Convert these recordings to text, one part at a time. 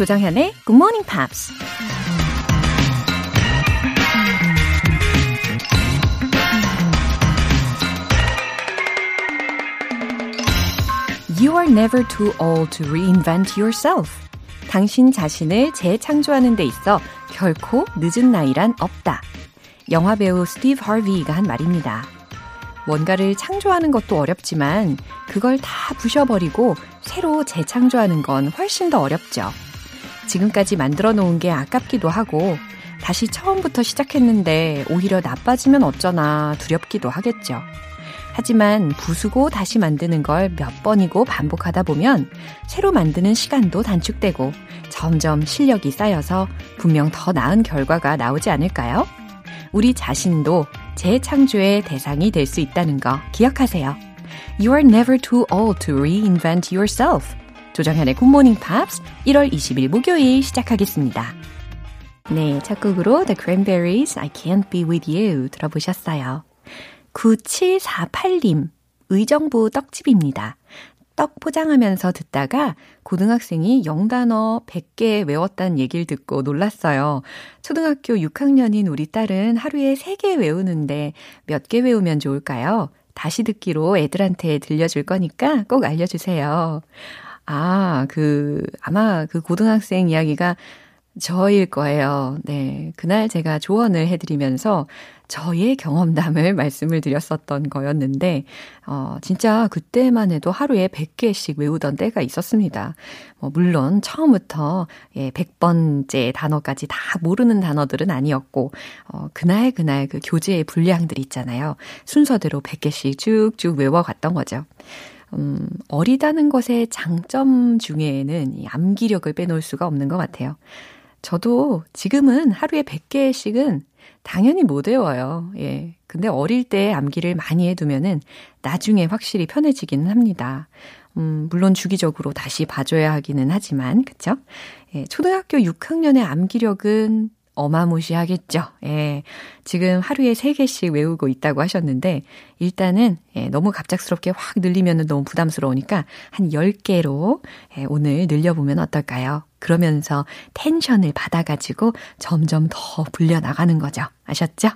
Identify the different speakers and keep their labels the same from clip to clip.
Speaker 1: 조정현의 Good Morning Pops. You are never too old to reinvent yourself. 당신 자신을 재창조하는 데 있어 결코 늦은 나이란 없다. 영화 배우 스티브 하비가 한 말입니다. 뭔가를 창조하는 것도 어렵지만 그걸 다 부셔버리고 새로 재창조하는 건 훨씬 더 어렵죠. 지금까지 만들어 놓은 게 아깝기도 하고 다시 처음부터 시작했는데 오히려 나빠지면 어쩌나 두렵기도 하겠죠. 하지만 부수고 다시 만드는 걸 몇 번이고 반복하다 보면 새로 만드는 시간도 단축되고 점점 실력이 쌓여서 분명 더 나은 결과가 나오지 않을까요? 우리 자신도 재창조의 대상이 될 수 있다는 거 기억하세요. You are never too old to reinvent yourself. 조정현의 굿모닝 팝스 1월 20일 목요일 시작하겠습니다. 네, 첫 곡으로 The Cranberries I Can't Be With You 들어보셨어요. 9748님, 의정부 떡집입니다. 떡 포장하면서 듣다가 고등학생이 영단어 100개 외웠다는 얘기를 듣고 놀랐어요. 초등학교 6학년인 우리 딸은 하루에 3개 외우는데 몇 개 외우면 좋을까요? 다시 듣기로 애들한테 들려줄 거니까 꼭 알려주세요. 아, 그, 아마 그 고등학생 이야기가 저일 거예요. 네. 그날 제가 조언을 해드리면서 저의 경험담을 말씀을 드렸었던 거였는데, 어, 진짜 그때만 해도 하루에 100개씩 외우던 때가 있었습니다. 뭐, 물론 처음부터 예, 100번째 단어까지 다 모르는 단어들은 아니었고, 어, 그날 그날 그 교재의 분량들 있잖아요. 순서대로 100개씩 쭉쭉 외워갔던 거죠. 음, 어리다는 것의 장점 중에는 이 암기력을 빼놓을 수가 없는 것 같아요. 저도 지금은 하루에 100개씩은 당연히 못 외워요. 예. 근데 어릴 때 암기를 많이 해두면은 나중에 확실히 편해지기는 합니다. 음, 물론 주기적으로 다시 봐줘야 하기는 하지만, 그쵸? 예, 초등학교 6학년의 암기력은 어마무시하겠죠. 예. 지금 하루에 3개씩 외우고 있다고 하셨는데, 일단은, 예, 너무 갑작스럽게 확 늘리면 너무 부담스러우니까, 한 10개로, 예, 오늘 늘려보면 어떨까요? 그러면서 텐션을 받아가지고 점점 더 불려나가는 거죠. 아셨죠?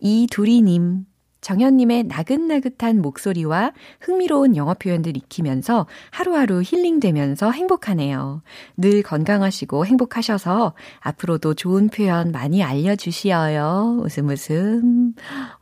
Speaker 1: 이두리님, 정현님의 나긋나긋한 목소리와 흥미로운 영어 표현들 익히면서 하루하루 힐링되면서 행복하네요. 늘 건강하시고 행복하셔서 앞으로도 좋은 표현 많이 알려주시어요. 웃음 웃음.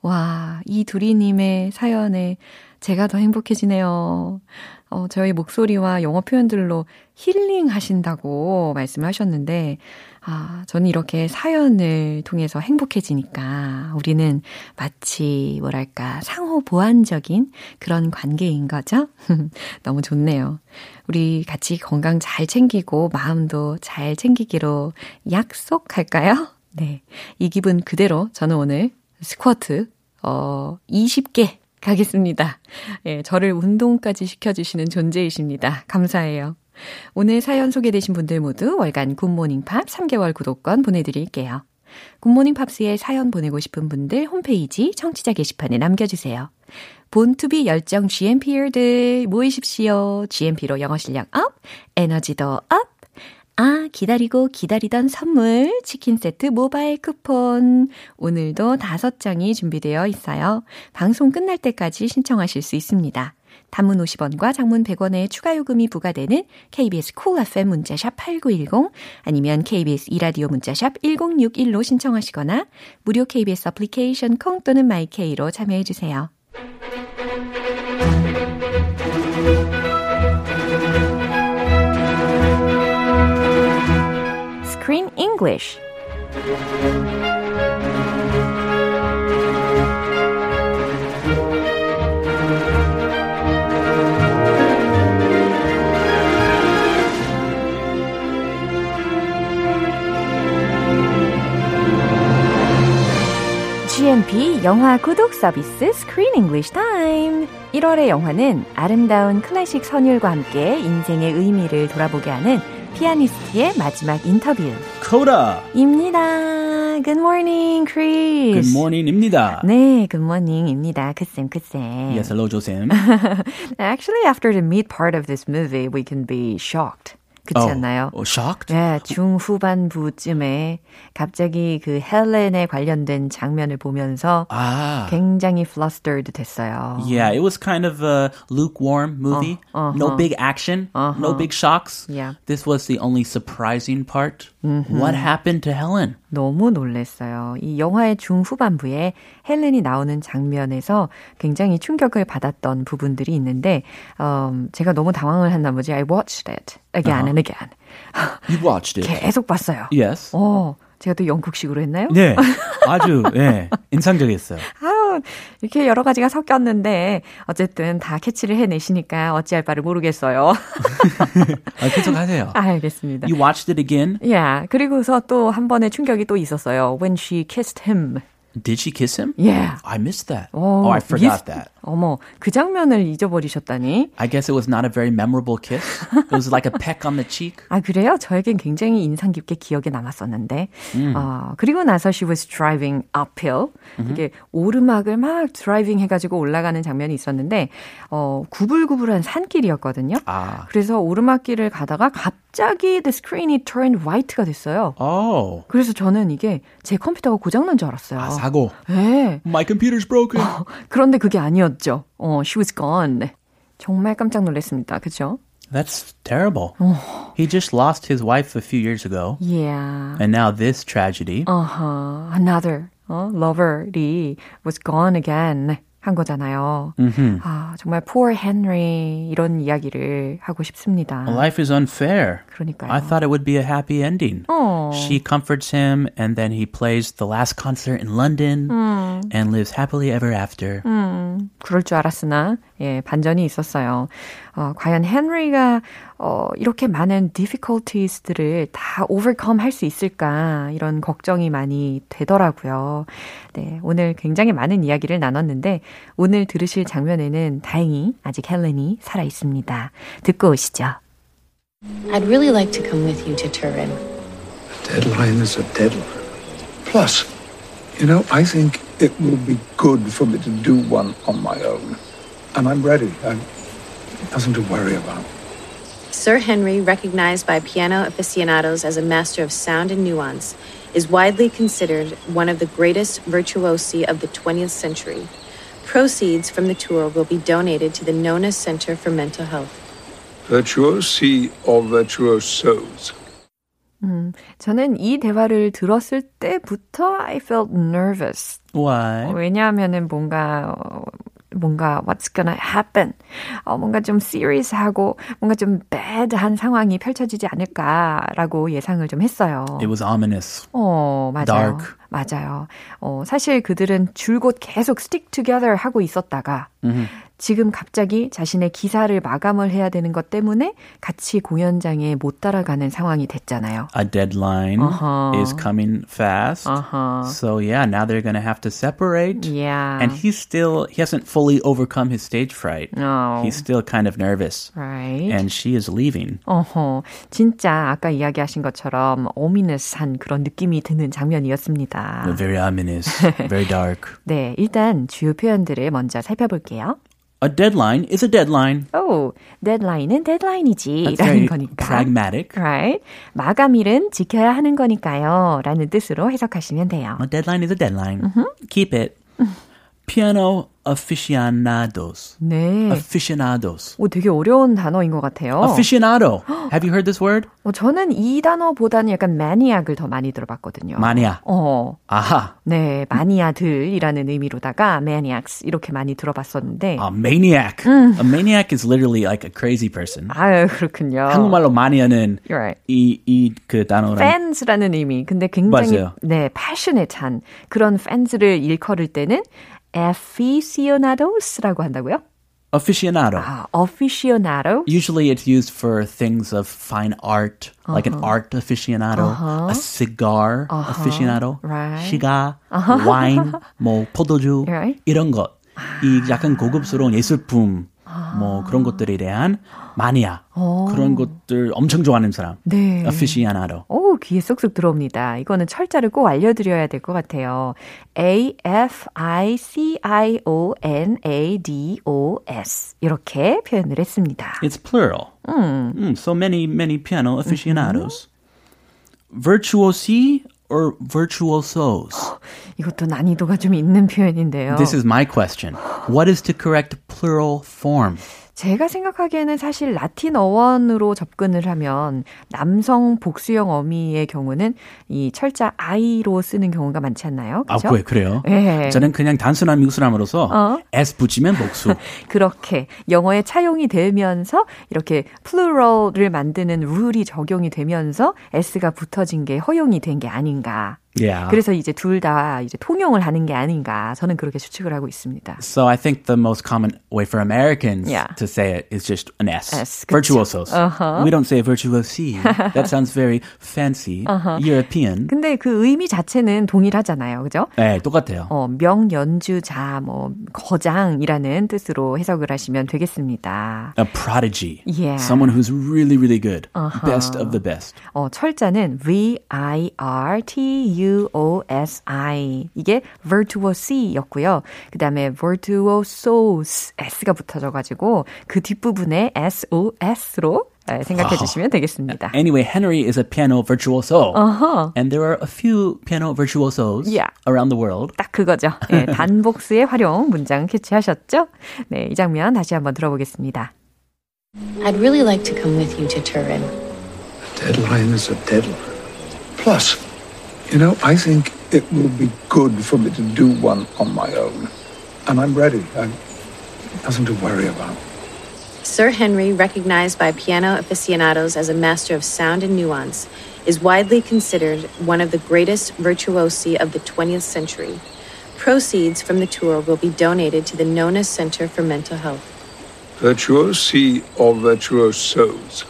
Speaker 1: 와, 이 두리님의 사연에 제가 더 행복해지네요. 어, 저희 목소리와 영어 표현들로 힐링 하신다고 말씀을 하셨는데, 아, 저는 이렇게 사연을 통해서 행복해지니까 우리는 마치 뭐랄까 상호 보완적인 그런 관계인 거죠? 너무 좋네요. 우리 같이 건강 잘 챙기고 마음도 잘 챙기기로 약속할까요? 네. 이 기분 그대로 저는 오늘 스쿼트, 어, 20개 가겠습니다. 예, 저를 운동까지 시켜주시는 존재이십니다. 감사해요. 오늘 사연 소개되신 분들 모두 월간 굿모닝 팝 3개월 구독권 보내드릴게요. 굿모닝 팝스에 사연 보내고 싶은 분들 홈페이지 청취자 게시판에 남겨주세요. born to be 열정 GMPer들 모이십시오. GMP로 영어 실력 up, 에너지도 up. 아, 기다리고 기다리던 선물, 치킨 세트 모바일 쿠폰. 오늘도 다섯 장이 준비되어 있어요. 방송 끝날 때까지 신청하실 수 있습니다. 단문 50원과 장문 100원의 추가 요금이 부과되는 KBS 콜 cool FM 문자샵 8910 아니면 KBS 이라디오 문자샵 1061로 신청하시거나 무료 KBS 애플리케이션 콩 또는 마이케이로 참여해 주세요. English. GMP 영화 구독 서비스 Screen English Time. 1월의 영화는 아름다운 클래식 선율과 함께 인생의 의미를 돌아보게 하는 피아니스트의 마지막 인터뷰.
Speaker 2: 코다입니다.
Speaker 1: Good morning, Chris.
Speaker 2: Good morning입니다.
Speaker 1: 네, good morning입니다. 그쌤, 그쌤.
Speaker 2: Yes, hello, 조쌤.
Speaker 1: Actually, after the meat part of this movie, we can be shocked. 그렇지 oh, 않나요?
Speaker 2: Oh, shocked?
Speaker 1: 네, 중후반부쯤에 갑자기 그 헬렌에 관련된 장면을 보면서 아. 굉장히 flustered 됐어요.
Speaker 2: Yeah, it was kind of a lukewarm movie. Uh, uh-huh. No big action, uh-huh. no big shocks.
Speaker 1: Yeah.
Speaker 2: This was the only surprising part. Mm-hmm. What happened to Helen?
Speaker 1: 너무 놀랐어요. 이 영화의 중후반부에 헬렌이 나오는 장면에서 굉장히 충격을 받았던 부분들이 있는데 음, 제가 너무 당황을 한 나머지 I watched it again uh-huh. and again.
Speaker 2: You watched it.
Speaker 1: 계속 봤어요.
Speaker 2: Yes.
Speaker 1: 어, 제가 또 영국식으로 했나요?
Speaker 2: 네. 아주 예, 인상적이었어요.
Speaker 1: 아우, 이렇게 여러 가지가 섞였는데 어쨌든 다 캐치를 해내시니까 어찌할 바를 모르겠어요.
Speaker 2: 아, 계속 하세요.
Speaker 1: 아, 알겠습니다.
Speaker 2: You watched it again?
Speaker 1: Yeah. 그리고서 또 한 번의 충격이 또 있었어요. When she kissed him.
Speaker 2: Did she kiss him?
Speaker 1: Yeah.
Speaker 2: I missed that. Oh, oh I forgot that.
Speaker 1: 어머, 그 장면을 잊어버리셨다니?
Speaker 2: I guess it was not a very memorable kiss. It was like a peck on the cheek.
Speaker 1: 아, 그래요? 저에겐 굉장히 인상 깊게 기억에 남았었는데. 음. 어, 그리고 나서 she was driving uphill. Mm-hmm. 이게 오르막을 막 driving 해가지고 올라가는 장면이 있었는데, 어, 구불구불한 산길이었거든요. 아. 그래서 오르막길을 가다가 갑자기 the screen이 turned white가 됐어요.
Speaker 2: Oh.
Speaker 1: 그래서 저는 이게 제 컴퓨터가 고장난 줄 알았어요.
Speaker 2: 아, 사고?
Speaker 1: 네.
Speaker 2: My computer's broken.
Speaker 1: 어, 그런데 그게 아니었 없었죠. 어, she was gone. 정말 깜짝 놀랐습니다. 그죠?
Speaker 2: That's terrible. Oh. He just lost his wife a few years ago.
Speaker 1: Yeah.
Speaker 2: And now this tragedy.
Speaker 1: Uh-huh. Another uh, lover이 was gone again. 한 거잖아요.
Speaker 2: Mm-hmm.
Speaker 1: 아, 정말 poor Henry 이런 이야기를 하고 싶습니다.
Speaker 2: Life is unfair.
Speaker 1: 그러니까요.
Speaker 2: I thought it would be a happy ending.
Speaker 1: Oh.
Speaker 2: She comforts him and then he plays the last concert in London
Speaker 1: 음.
Speaker 2: and lives happily ever after.
Speaker 1: 음, 그럴 줄 알았으나 예, 반전이 있었어요. 어, 과연 헨리가 어, 이렇게 많은 difficulties들을 다 overcome 할 수 있을까 이런 걱정이 많이 되더라고요. 네, 오늘 굉장히 많은 이야기를 나눴는데 오늘 들으실 장면에는 다행히 아직 헬렌이 살아 있습니다. 듣고 오시죠.
Speaker 3: I'd really like to come with you to Turin.
Speaker 4: A deadline is a deadline. Plus, you know, I think it will be good for me to do one on my own. And I'm ready. I've nothing to worry about.
Speaker 3: Sir Henry, recognized by piano aficionados as a master of sound and nuance, is widely considered one of the greatest virtuosi of the 20th century. Proceeds from the tour will be donated to the Nona Center for Mental Health.
Speaker 4: Virtuosi or virtuosos?
Speaker 1: 음, 저는 이 대화를 들었을 때부터 I felt nervous.
Speaker 2: Why?
Speaker 1: 왜냐하면은 뭔가 뭔가 what's gonna happen. 어, 뭔가 좀 serious하고 뭔가 좀 bad한 상황이 펼쳐지지 않을까라고 예상을 좀 했어요.
Speaker 2: It was ominous.
Speaker 1: 어, 맞아요.
Speaker 2: Dark.
Speaker 1: 맞아요. 어, 사실 그들은 줄곧 계속 stick together 하고 있었다가
Speaker 2: mm-hmm.
Speaker 1: 지금 갑자기 자신의 기사를 마감을 해야 되는 것 때문에 같이 공연장에 못 따라가는 상황이 됐잖아요.
Speaker 2: A deadline
Speaker 1: uh-huh.
Speaker 2: is coming fast.
Speaker 1: Uh-huh.
Speaker 2: So yeah, now they're going to have to separate.
Speaker 1: Yeah.
Speaker 2: And he's still he hasn't fully overcome his stage fright.
Speaker 1: No.
Speaker 2: He's still kind of nervous.
Speaker 1: Right.
Speaker 2: And she is leaving.
Speaker 1: 어허. 진짜 아까 이야기하신 것처럼 ominous한 그런 느낌이 드는 장면이었습니다.
Speaker 2: Very ominous. Very dark.
Speaker 1: 네, 일단 주요 표현들을 먼저 살펴볼게요.
Speaker 2: A deadline is a deadline.
Speaker 1: 오, deadline은 deadline이지 라는 거니까.
Speaker 2: pragmatic.
Speaker 1: Right. 마감일은 지켜야 하는 거니까요. 라는 뜻으로 해석하시면 돼요.
Speaker 2: A deadline is a deadline. Mm-hmm. Keep it. Piano aficionados.
Speaker 1: 네.
Speaker 2: aficionados.
Speaker 1: 오, 되게 어려운 단어인 것 같아요.
Speaker 2: aficionado. Have you heard this word?
Speaker 1: 어, 저는 이 단어보다는 약간 maniac을 더 많이 들어봤거든요.
Speaker 2: 마니아.
Speaker 1: 어.
Speaker 2: 아하.
Speaker 1: 네, 마니아들이라는 의미로다가 maniacs 이렇게 많이 들어봤었는데.
Speaker 2: 아, maniac. 음. A maniac is literally like a crazy person.
Speaker 1: 아유, 그렇군요.
Speaker 2: 한국말로 마니아는
Speaker 1: right.
Speaker 2: 이, 이그 단어랑.
Speaker 1: fans라는 의미. 근데 굉장히
Speaker 2: 맞아요.
Speaker 1: 네, passionate한 그런 fans를 일컬을 때는 aficionados라고 한다고요?
Speaker 2: aficionado.
Speaker 1: 아, aficionado.
Speaker 2: Usually it's used for things of fine art, uh-huh. like an art aficionado,
Speaker 1: uh-huh.
Speaker 2: a cigar
Speaker 1: uh-huh.
Speaker 2: aficionado,
Speaker 1: right.
Speaker 2: 시가, 와인, 뭐 포도주
Speaker 1: right.
Speaker 2: 이런 것. 이 약간 고급스러운 예술품 뭐 그런 것들에 대한 마니아 그런 것들 엄청 좋아하는 사람.
Speaker 1: 네.
Speaker 2: aficionado.
Speaker 1: 오, 귀에 쏙쏙 들어옵니다. 이거는 철자를 꼭 알려드려야 될 것 같아요. A-F-I-C-I-O-N-A-D-O-S. 이렇게 표현을 했습니다.
Speaker 2: It's plural. Mm, so many, many piano aficionados. Virtuosi or virtuosos?
Speaker 1: 이것도 난이도가 좀 있는 표현인데요.
Speaker 2: This is my question. What is the correct plural form?
Speaker 1: 제가 생각하기에는 사실 라틴 어원으로 접근을 하면 남성 복수형 어미의 경우는 이 철자 I로 쓰는 경우가 많지 않나요?
Speaker 2: 아,
Speaker 1: 그죠?
Speaker 2: 그 그래요?
Speaker 1: 예.
Speaker 2: 저는 그냥 단순한 미국 사람으로서
Speaker 1: 어?
Speaker 2: S 붙이면 복수.
Speaker 1: 그렇게 영어에 차용이 되면서 이렇게 플루럴을 만드는 룰이 적용이 되면서 S가 붙어진 게 허용이 된 게 아닌가.
Speaker 2: Yeah.
Speaker 1: 그래서 이제 둘 다 이제 통용을 하는 게 아닌가. 저는 그렇게 추측을 하고 있습니다.
Speaker 2: So I think the most common way for Americans
Speaker 1: Yeah.
Speaker 2: To say it is just an S.
Speaker 1: S.
Speaker 2: Virtuosos.
Speaker 1: Uh-huh.
Speaker 2: We don't say virtuosi. that sounds very fancy, European.
Speaker 1: 근데 그 의미 자체는 동일하잖아요. 그죠?
Speaker 2: 네, 똑같아요.
Speaker 1: 어, 명연주자, 뭐, 거장이라는 뜻으로 해석을 하시면 되겠습니다.
Speaker 2: A prodigy.
Speaker 1: Yeah.
Speaker 2: Someone who's really, really good. Best of the best.
Speaker 1: 어, 철자는 V-I-R-T-U-O-S-I. 이게 virtuous였고요. 그 다음에 virtuosos, S가 붙어져가지고 그 뒷부분에 S-O-S로 생각해 주시면 되겠습니다.
Speaker 2: Anyway, Henry is a piano virtuoso. And there are a few piano virtuosos
Speaker 1: Yeah.
Speaker 2: around the world.
Speaker 1: 딱 그거죠. 예, 단복수의 활용 문장 캐치하셨죠? 네, 이 장면 다시 한번 들어보겠습니다.
Speaker 3: I'd really like to come with you to Turin.
Speaker 4: A deadline is a deadline. Plus, you know, I think it will be good for me to do one on my own. And I'm ready. I've nothing to worry about.
Speaker 3: Sir Henry, recognized by piano aficionados as a master of sound and nuance, is widely considered one of the greatest virtuosi of the 20th century. Proceeds from the tour will be donated to the Nona Center for Mental Health.
Speaker 4: Virtuosi or virtuosos?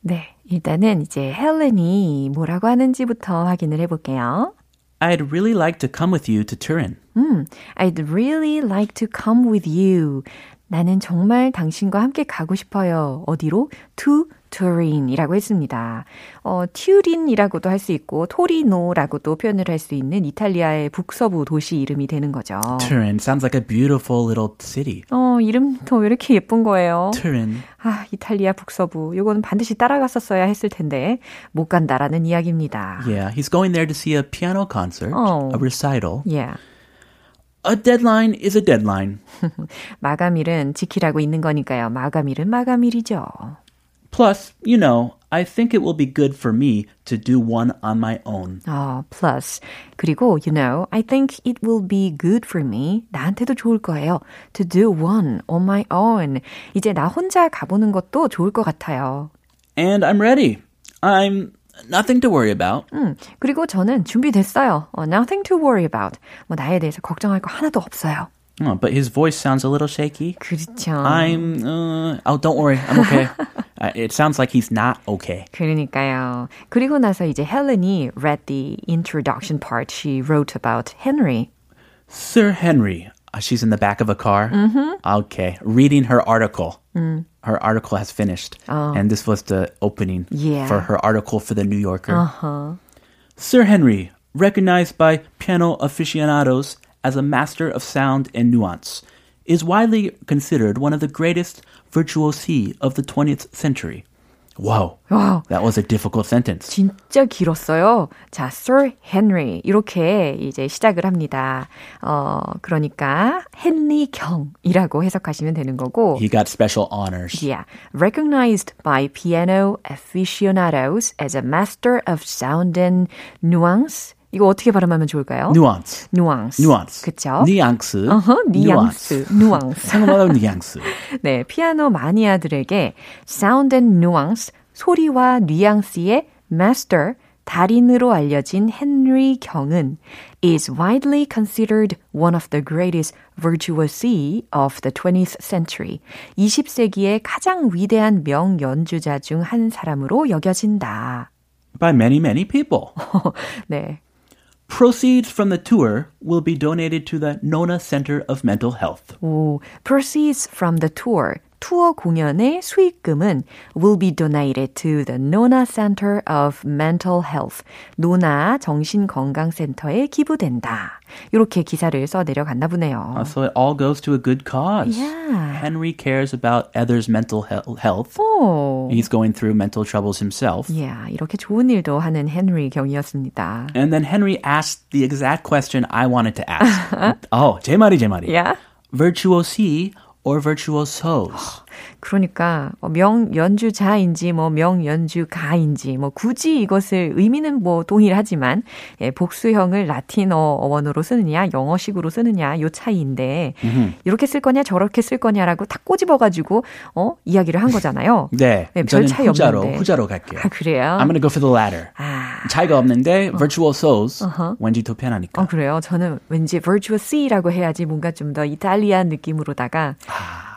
Speaker 1: 네, 일단은 이제 헬렌이 뭐라고 하는지부터 확인을 해볼게요.
Speaker 2: I'd really like to come with you to Turin.
Speaker 1: 음, I'd really like to come with you. 나는 정말 당신과 함께 가고 싶어요. 어디로? To Turin이라고 했습니다. 어, 튜린이라고도 할 수 있고 토리노라고도 표현을 할 수 있는 이탈리아의 북서부 도시 이름이 되는 거죠.
Speaker 2: Turin sounds like a beautiful little city.
Speaker 1: 어, 이름도 왜 이렇게 예쁜 거예요?
Speaker 2: Turin.
Speaker 1: 아, 이탈리아 북서부. 요거는 반드시 따라갔었어야 했을 텐데 못 간다라는 이야기입니다.
Speaker 2: Yeah, he's going there to see a piano concert,
Speaker 1: Oh.
Speaker 2: a recital.
Speaker 1: Yeah.
Speaker 2: A deadline is a deadline.
Speaker 1: 마감일은 지키라고 있는 거니까요. 마감일은 마감일이죠.
Speaker 2: Plus, you know, I think it will be good for me to do one on my own.
Speaker 1: 어, plus. 그리고, you know, I think it will be good for me. 나한테도 좋을 거예요. To do one on my own. 이제 나 혼자 가보는 것도 좋을 것 같아요.
Speaker 2: And I'm ready. I'm nothing to worry about.
Speaker 1: 음, 그리고 저는 준비됐어요. 어, nothing to worry about. 뭐 나에 대해서 걱정할 거 하나도 없어요.
Speaker 2: Oh, but his voice sounds a little shaky.
Speaker 1: 그렇죠.
Speaker 2: I'm, uh, oh, don't worry. I'm okay. uh, it sounds like he's not okay.
Speaker 1: 그러니까요. 그리고 나서 이제 헬렌이 read the introduction part she wrote about Henry.
Speaker 2: Sir Henry. Uh, she's in the back of a car. Mm-hmm. Okay. Reading her article. Her article has finished. Oh. And this was the opening
Speaker 1: Yeah.
Speaker 2: for her article for the New Yorker. Uh-huh. Sir Henry, recognized by piano aficionados as a master of sound and nuance, is widely considered one of the greatest virtuosi of the 20th century. Wow.
Speaker 1: 와우.
Speaker 2: That was a difficult sentence.
Speaker 1: 진짜 길었어요. 자, Sir Henry 이렇게 이제 시작을 합니다. 어, 그러니까 헨리 경이라고 해석하시면 되는 거고.
Speaker 2: He got special honors.
Speaker 1: Yeah, recognized by piano aficionados as a master of sound and nuance. 이거 어떻게 발음하면 좋을까요?
Speaker 2: Nuance.
Speaker 1: nuance.
Speaker 2: Nuance.
Speaker 1: 그쵸?
Speaker 2: 뉘앙스.
Speaker 1: 어허, 뉘앙스. nuance.
Speaker 2: 한국말로 뉘앙스.
Speaker 1: 네, 피아노 마니아들에게 sound and nuance, 소리와 뉘앙스의 master, 달인으로 알려진 헨리 경은 is widely considered one of the greatest virtuosi of the 20th century. 20세기의 가장 위대한 명연주자 중 한 사람으로 여겨진다.
Speaker 2: By many, many people.
Speaker 1: 네.
Speaker 2: Proceeds from the tour will be donated to the Nona Center of Mental Health.
Speaker 1: 오, proceeds from the tour. 투어 공연의 수익금은 will be donated to the Nona Center of Mental Health. 노나 정신건강센터에 기부된다. 이렇게 기사를 써 내려갔나 보네요.
Speaker 2: Uh, so it all goes to a good cause.
Speaker 1: Yeah.
Speaker 2: Henry cares about Ether's mental he- health.
Speaker 1: 오.
Speaker 2: He's going through mental troubles himself.
Speaker 1: Yeah, 이렇게 좋은 일도 하는 헨리 경이었습니다.
Speaker 2: And then Henry asked the exact question I wanted to ask. oh, 제 말이 제 말이.
Speaker 1: Yeah.
Speaker 2: Virtuosi or virtuosos?
Speaker 1: 그러니까 명연주자인지 뭐 명연주가인지 뭐 굳이 이것을 의미는 뭐 동일하지만 예, 복수형을 라틴어 원어로 쓰느냐 영어식으로 쓰느냐 요 차이인데 이렇게 쓸 거냐 저렇게 쓸 거냐라고 탁 꼬집어 가지고 어 이야기를 한 거잖아요.
Speaker 2: 네,
Speaker 1: 네, 별
Speaker 2: 저는
Speaker 1: 차이
Speaker 2: 후자로
Speaker 1: 없는데.
Speaker 2: 후자로 갈게요.
Speaker 1: 아 그래요?
Speaker 2: I'm gonna go for the latter.
Speaker 1: 아,
Speaker 2: 차이가 없는데 virtuosos 왠지 더 편하니까.
Speaker 1: 어 그래요. 저는 왠지 virtuous이라고 해야지 뭔가 좀 더 이탈리안 느낌으로다가 어,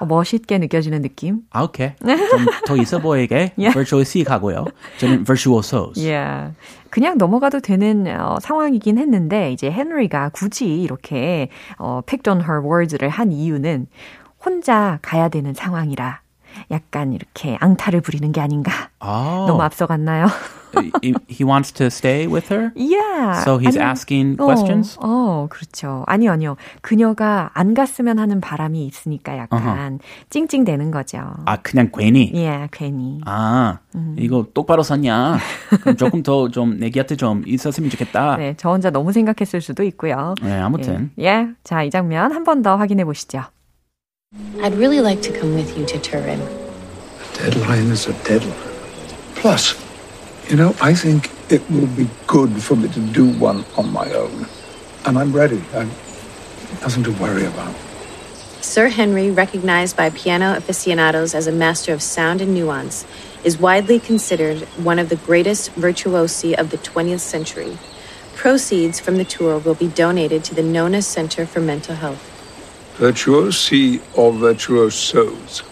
Speaker 1: 멋있게 느껴지는 느낌.
Speaker 2: 아, 오케이. 좀 더 있어 보이게
Speaker 1: Yeah.
Speaker 2: virtuosi 가고요. 저는 virtuosos.
Speaker 1: Yeah. 그냥 넘어가도 되는 어, 상황이긴 했는데 이제 헨리가 굳이 이렇게 어, picked on her words를 한 이유는 혼자 가야 되는 상황이라 약간 이렇게 앙탈을 부리는 게 아닌가.
Speaker 2: Oh,
Speaker 1: 너무 앞서갔나요?
Speaker 2: he, wants to stay with her?
Speaker 1: yeah.
Speaker 2: So he's
Speaker 1: 아니,
Speaker 2: asking
Speaker 1: 어,
Speaker 2: questions?
Speaker 1: 어, 그렇죠. 아니요, 아니요. 그녀가 안 갔으면 하는 바람이 있으니까 약간 찡찡대는 거죠.
Speaker 2: 아, 그냥 괜히?
Speaker 1: 예, 괜히.
Speaker 2: 아, 이거 똑바로 썼냐? 그럼 조금 더 좀 내 곁에 좀 있었으면 좋겠다.
Speaker 1: 네, 저 혼자 너무 생각했을 수도 있고요.
Speaker 2: 네, 아무튼.
Speaker 1: 예. 예. 자, 이 장면 한 번 더 확인해 보시죠.
Speaker 3: I'd really like to come with you to Turin.
Speaker 4: A deadline is a deadline. Plus, you know, I think it will be good for me to do one on my own. And I'm ready. I'm nothing to worry about.
Speaker 3: Sir Henry, recognized by piano aficionados as a master of sound and nuance, is widely considered one of the greatest virtuosi of the 20th century. Proceeds from the tour will be donated to the Nona Center for Mental Health
Speaker 4: Virtuosi or virtuosos?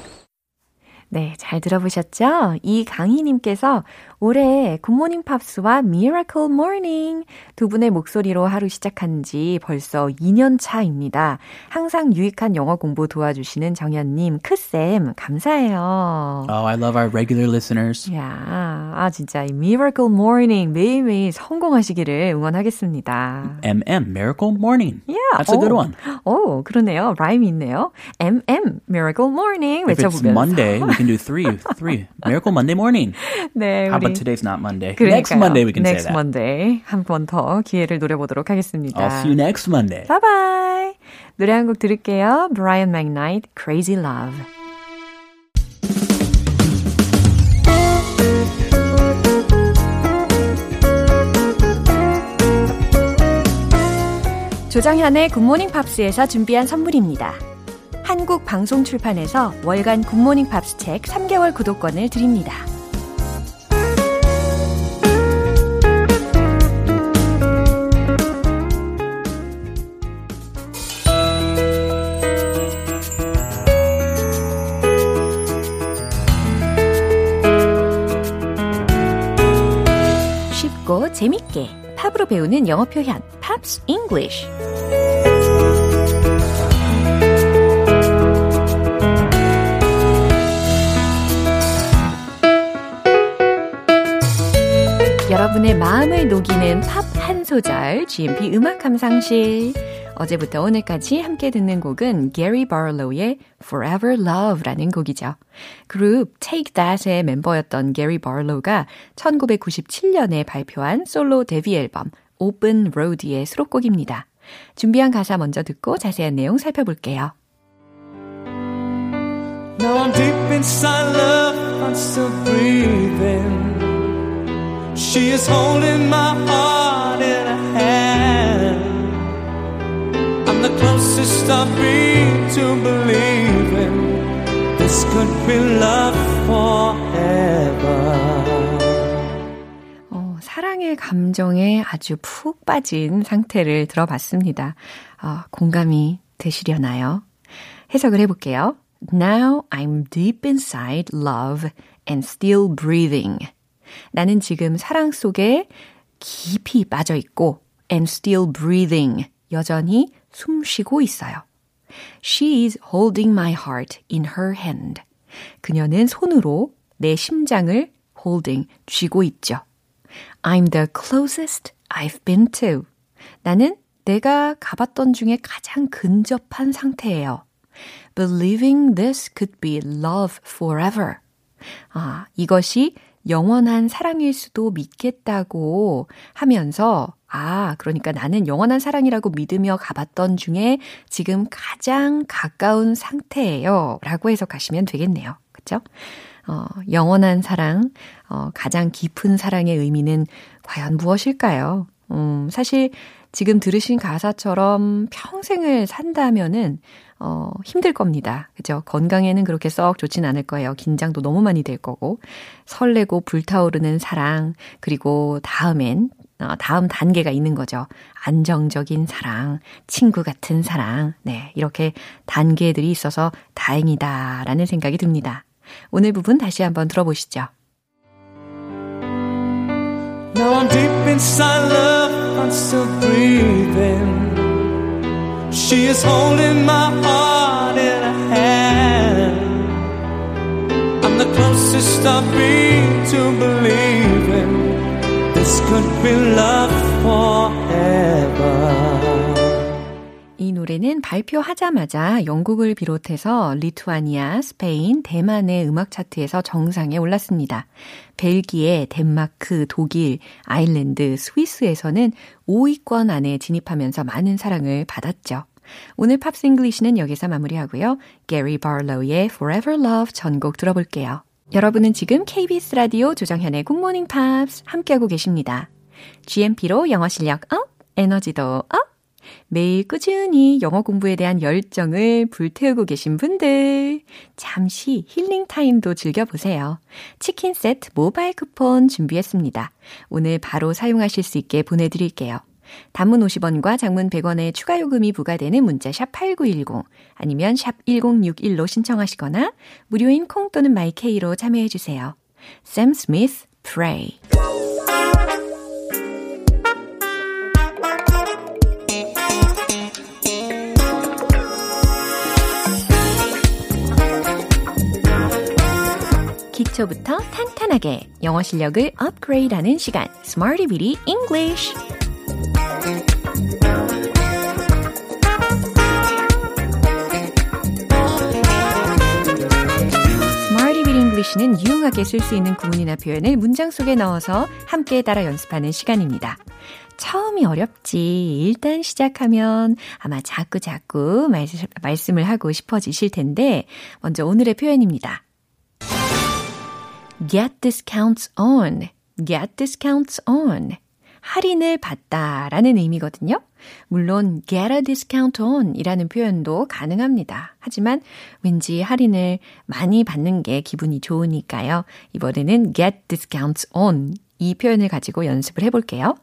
Speaker 1: 네, 잘 들어보셨죠? 이강희님께서 올해 굿모닝 팝스와 Miracle Morning 두 분의 목소리로 하루 시작한 지 벌써 2년 차입니다. 항상 유익한 영어 공부 도와주시는 정현님, 크쌤, 감사해요.
Speaker 2: Oh, I love our regular listeners.
Speaker 1: 야, 아, 진짜 이 Miracle Morning 매일매일 성공하시기를 응원하겠습니다.
Speaker 2: MM, Miracle Morning.
Speaker 1: Yeah.
Speaker 2: That's a good
Speaker 1: 오.
Speaker 2: one.
Speaker 1: 오, 그러네요. 라임이 있네요. MM, Miracle Morning
Speaker 2: If it's. Monday, we can do three. Three. Miracle Monday morning.
Speaker 1: 네, 우리
Speaker 2: about today's not Monday?
Speaker 1: 그러니까요.
Speaker 2: Next Monday we can
Speaker 1: next
Speaker 2: say that.
Speaker 1: Monday 한 번 더 기회를 노려보도록 하겠습니다.
Speaker 2: I'll see you next Monday.
Speaker 1: Bye bye. 노래 한 곡 들을게요. Brian McKnight, Crazy Love. 조정현의 굿모닝 팝스에서 준비한 선물입니다. 한국 방송 출판에서 월간 굿모닝 팝스 책 3개월 구독권을 드립니다. 재밌게 팝으로 배우는 영어 표현 Pops English 여러분의 마음을 녹이는 팝 한 소절 GMP 음악 감상실 어제부터 오늘까지 함께 듣는 곡은 게리 바를로우의 Forever Love라는 곡이죠. 그룹 Take That의 멤버였던 게리 바를로우가 1997년에 발표한 솔로 데뷔 앨범 Open Road의 수록곡입니다. 준비한 가사 먼저 듣고 자세한 내용 살펴볼게요.
Speaker 5: Now deep inside love, I'm still breathing. She is holding my heart The closest I've been to believing this could be love forever.
Speaker 1: 어, 사랑의 감정에 아주 푹 빠진 상태를 들어봤습니다. 어, 공감이 되시려나요? 해석을 해볼게요. Now I'm deep inside love and still breathing. 나는 지금 사랑 속에 깊이 빠져 있고 and still breathing. 여전히 숨 쉬고 있어요. She is holding my heart in her hand. 그녀는 손으로 내 심장을 holding, 쥐고 있죠. I'm the closest I've been to. 나는 내가 가봤던 중에 가장 근접한 상태예요. Believing this could be love forever. 아, 이것이 영원한 사랑일 수도 믿겠다고 하면서, 아, 그러니까 나는 영원한 사랑이라고 믿으며 가봤던 중에 지금 가장 가까운 상태예요. 라고 해석하시면 되겠네요. 그쵸? 어, 영원한 사랑, 어, 가장 깊은 사랑의 의미는 과연 무엇일까요? 음, 사실 지금 들으신 가사처럼 평생을 산다면은 어, 힘들 겁니다. 그죠? 건강에는 그렇게 썩 좋진 않을 거예요. 긴장도 너무 많이 될 거고. 설레고 불타오르는 사랑, 그리고 다음엔, 어, 다음 단계가 있는 거죠. 안정적인 사랑, 친구 같은 사랑. 네, 이렇게 단계들이 있어서 다행이다라는 생각이 듭니다. 오늘 부분 다시 한번 들어보시죠.
Speaker 5: Now I'm deep inside love, I'm still breathing. She is holding my heart in her hand. I'm the closest I've been to believing
Speaker 1: 이 노래는 발표하자마자 영국을 비롯해서 리투아니아, 스페인, 대만의 음악 차트에서 정상에 올랐습니다. 벨기에, 덴마크, 독일, 아일랜드, 스위스에서는 5위권 안에 진입하면서 많은 사랑을 받았죠. 오늘 Pops English는 여기서 마무리하고요. 게리 바를로우의 Forever Love 전곡 들어볼게요. 여러분은 지금 KBS 라디오 조정현의 굿모닝 팝스 함께하고 계십니다. GMP로 영어 실력 up, 에너지도 up! 매일 꾸준히 영어 공부에 대한 열정을 불태우고 계신 분들, 잠시 힐링 타임도 즐겨보세요. 치킨 세트 모바일 쿠폰 준비했습니다. 오늘 바로 사용하실 수 있게 보내드릴게요. 단문 50원과 장문 100원의 추가 요금이 부과되는 문자 샵 8910 아니면 샵 1061로 신청하시거나 무료인 콩 또는 my K로 참여해 주세요. Sam Smith, Pray. 기초부터 탄탄하게 영어 실력을 업그레이드하는 시간, Smarty Bitty English. Bitty English는 유용하게 쓸 수 있는 구문이나 표현을 문장 속에 넣어서 함께 따라 연습하는 시간입니다. 처음이 어렵지. 일단 시작하면 아마 자꾸 자꾸 말씀, 말씀을 하고 싶어지실 텐데, 먼저 오늘의 표현입니다. get discounts on, get discounts on. 할인을 받다 라는 의미거든요. 물론 get a discount on 이라는 표현도 가능합니다. 하지만 왠지 할인을 많이 받는 게 기분이 좋으니까요. 이번에는 get discounts on 이 표현을 가지고 연습을 해볼게요.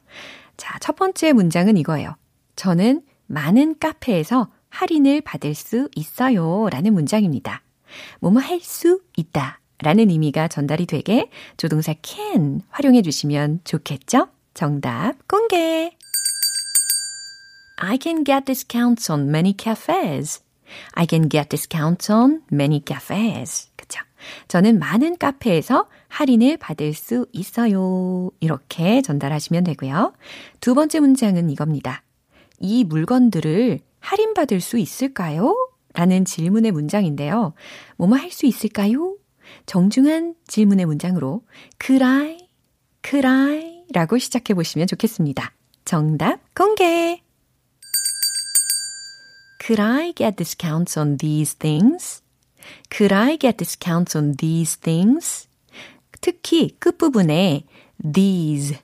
Speaker 1: 자, 첫 번째 문장은 이거예요. 저는 많은 카페에서 할인을 받을 수 있어요. 라는 문장입니다. 뭐뭐 할 수 있다. 라는 의미가 전달이 되게 조동사 can 활용해 주시면 좋겠죠? 정답 공개! I can get discounts on many cafes. I can get discounts on many cafes. 그쵸? 저는 많은 카페에서 할인을 받을 수 있어요. 이렇게 전달하시면 되고요. 두 번째 문장은 이겁니다. 이 물건들을 할인받을 수 있을까요? 라는 질문의 문장인데요. 뭐뭐 할 수 있을까요? 정중한 질문의 문장으로 could I 라고 시작해 보시면 좋겠습니다. 정답 공개! Could I get discounts on these things? Could I get discounts on these things? 특히 끝부분에 these,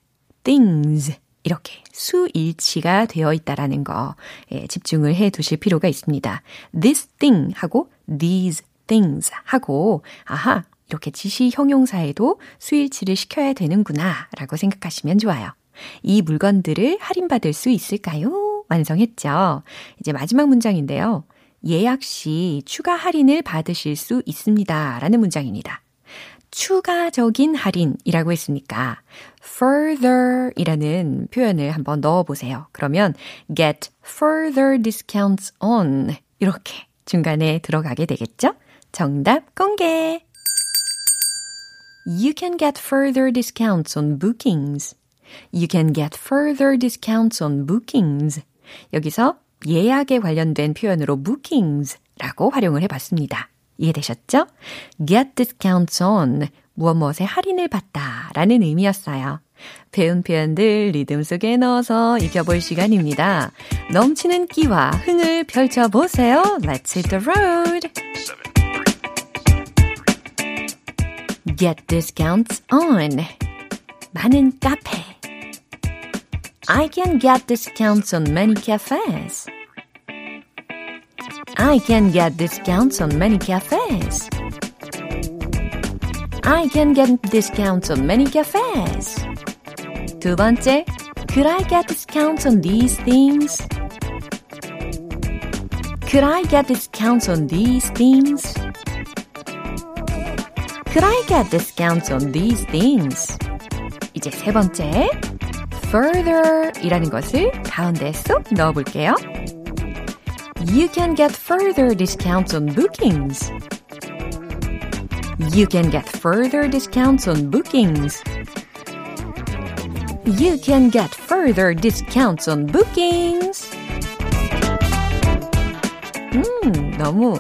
Speaker 1: things 이렇게 수일치가 되어 있다라는 거 예, 집중을 해 두실 필요가 있습니다. this thing 하고 these things 하고 아하 이렇게 지시 형용사에도 수일치를 시켜야 되는구나 라고 생각하시면 좋아요. 이 물건들을 할인받을 수 있을까요? 완성했죠. 이제 마지막 문장인데요. 예약 시 추가 할인을 받으실 수 있습니다. 라는 문장입니다. 추가적인 할인이라고 했으니까 further 이라는 표현을 한번 넣어 보세요. 그러면 get further discounts on 이렇게 중간에 들어가게 되겠죠? 정답 공개! You can get further discounts on bookings. You can get further discounts on bookings. 여기서 예약에 관련된 표현으로 bookings라고 활용을 해봤습니다. 이해되셨죠? get discounts on 무엇 무엇에 할인을 받다 라는 의미였어요. 배운 표현들 리듬 속에 넣어서 익혀볼 시간입니다. 넘치는 끼와 흥을 펼쳐보세요. Let's hit the road! Get discounts on. 많은 카페. I can get discounts on many cafes. I can get discounts on many cafes. I can get discounts on many cafes. 두 번째, could I get discounts on these things? Could I get discounts on these things? Could I get discounts on these things? 이제 세 번째, further 이라는 것을 가운데 쏙 넣어 볼게요. You can get further discounts on bookings. You can get further discounts on bookings. You can get further discounts on bookings. 음, 너무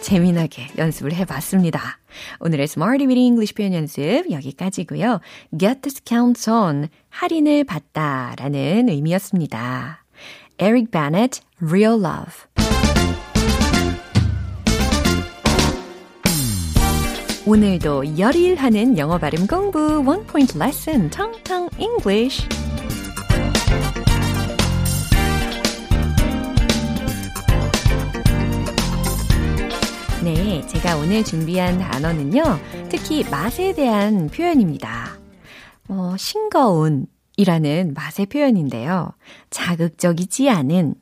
Speaker 1: 재미나게 연습을 해봤습니다. 오늘의 Smarty Weedy English 표현 연습 여기까지고요. Get discounts on 할인을 받다 라는 의미였습니다. Eric Bennett, Real Love. 오늘도 열일하는 영어 발음 공부 One Point Lesson 텅텅 English 네, 제가 오늘 준비한 단어는요. 특히 맛에 대한 표현입니다. 어, 싱거운 이라는 맛의 표현인데요. 자극적이지 않은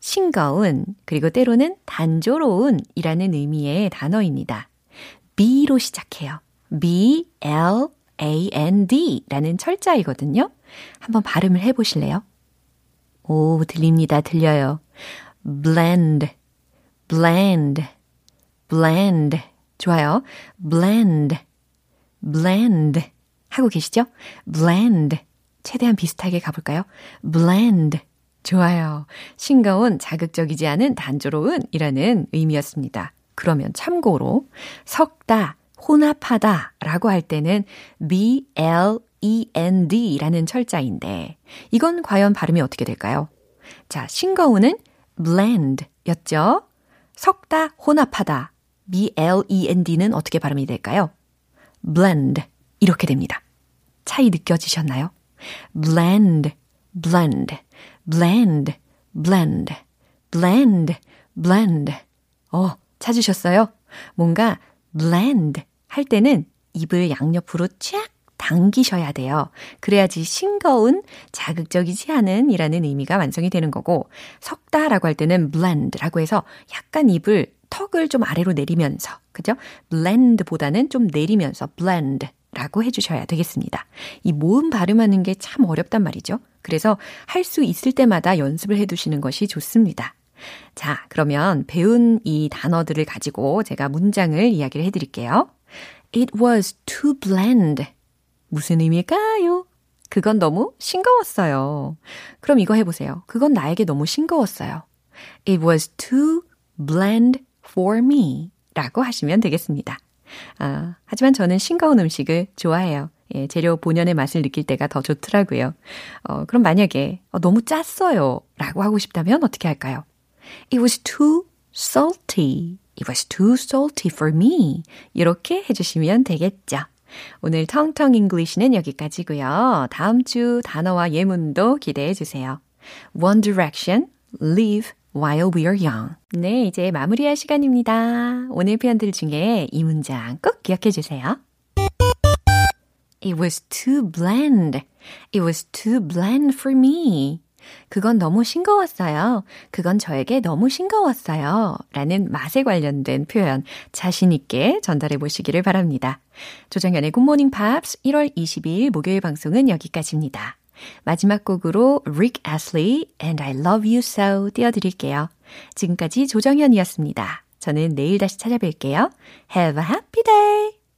Speaker 1: 싱거운 그리고 때로는 단조로운 이라는 의미의 단어입니다. B로 시작해요. B, L, A, N, D 라는 철자이거든요. 한번 발음을 해보실래요? 오, 들립니다. 들려요. blend, blend, blend. 좋아요. blend, blend. 하고 계시죠? blend. 최대한 비슷하게 가볼까요? blend. 좋아요. 싱거운, 자극적이지 않은, 단조로운 이라는 의미였습니다. 그러면 참고로 섞다, 혼합하다 라고 할 때는 B-L-E-N-D 라는 철자인데 이건 과연 발음이 어떻게 될까요? 자, 싱거운은 blend 였죠? 섞다, 혼합하다 B-L-E-N-D는 어떻게 발음이 될까요? blend 이렇게 됩니다. 차이 느껴지셨나요? blend, blend, blend, blend, blend, blend. 어, 찾으셨어요? 뭔가 blend 할 때는 입을 양옆으로 쫙 당기셔야 돼요. 그래야지 싱거운, 자극적이지 않은 이라는 의미가 완성이 되는 거고, 섞다 라고 할 때는 blend라고 해서 약간 입을, 턱을 좀 아래로 내리면서, 그죠? blend보다는 좀 내리면서 blend 라고 해주셔야 되겠습니다. 이 모음 발음하는 게 참 어렵단 말이죠. 그래서 할 수 있을 때마다 연습을 해 두시는 것이 좋습니다. 자, 그러면 배운 이 단어들을 가지고 제가 문장을 이야기를 해드릴게요. It was too bland. 무슨 의미일까요? 그건 너무 싱거웠어요. 그럼 이거 해보세요. 그건 나에게 너무 싱거웠어요. It was too bland for me. 라고 하시면 되겠습니다. 아, 하지만 저는 싱거운 음식을 좋아해요. 예, 재료 본연의 맛을 느낄 때가 더 좋더라고요. 어, 그럼 만약에 어, 너무 짰어요. 라고 하고 싶다면 어떻게 할까요? It was too salty. It was too salty for me. 이렇게 해주시면 되겠죠. 오늘 텅텅 English는 여기까지고요. 다음 주 단어와 예문도 기대해 주세요. One Direction, Live While We Are Young. 네, 이제 마무리할 시간입니다. 오늘 표현들 중에 이 문장 꼭 기억해 주세요. It was too bland. It was too bland for me. 그건 너무 싱거웠어요. 그건 저에게 너무 싱거웠어요. 라는 맛에 관련된 표현 자신있게 전달해 보시기를 바랍니다. 조정연의 굿모닝 팝스 1월 22일 목요일 방송은 여기까지입니다. 마지막 곡으로 Rick Astley and I Love You So 띄워드릴게요. 지금까지 조정현이었습니다. 저는 내일 다시 찾아뵐게요. Have a happy day!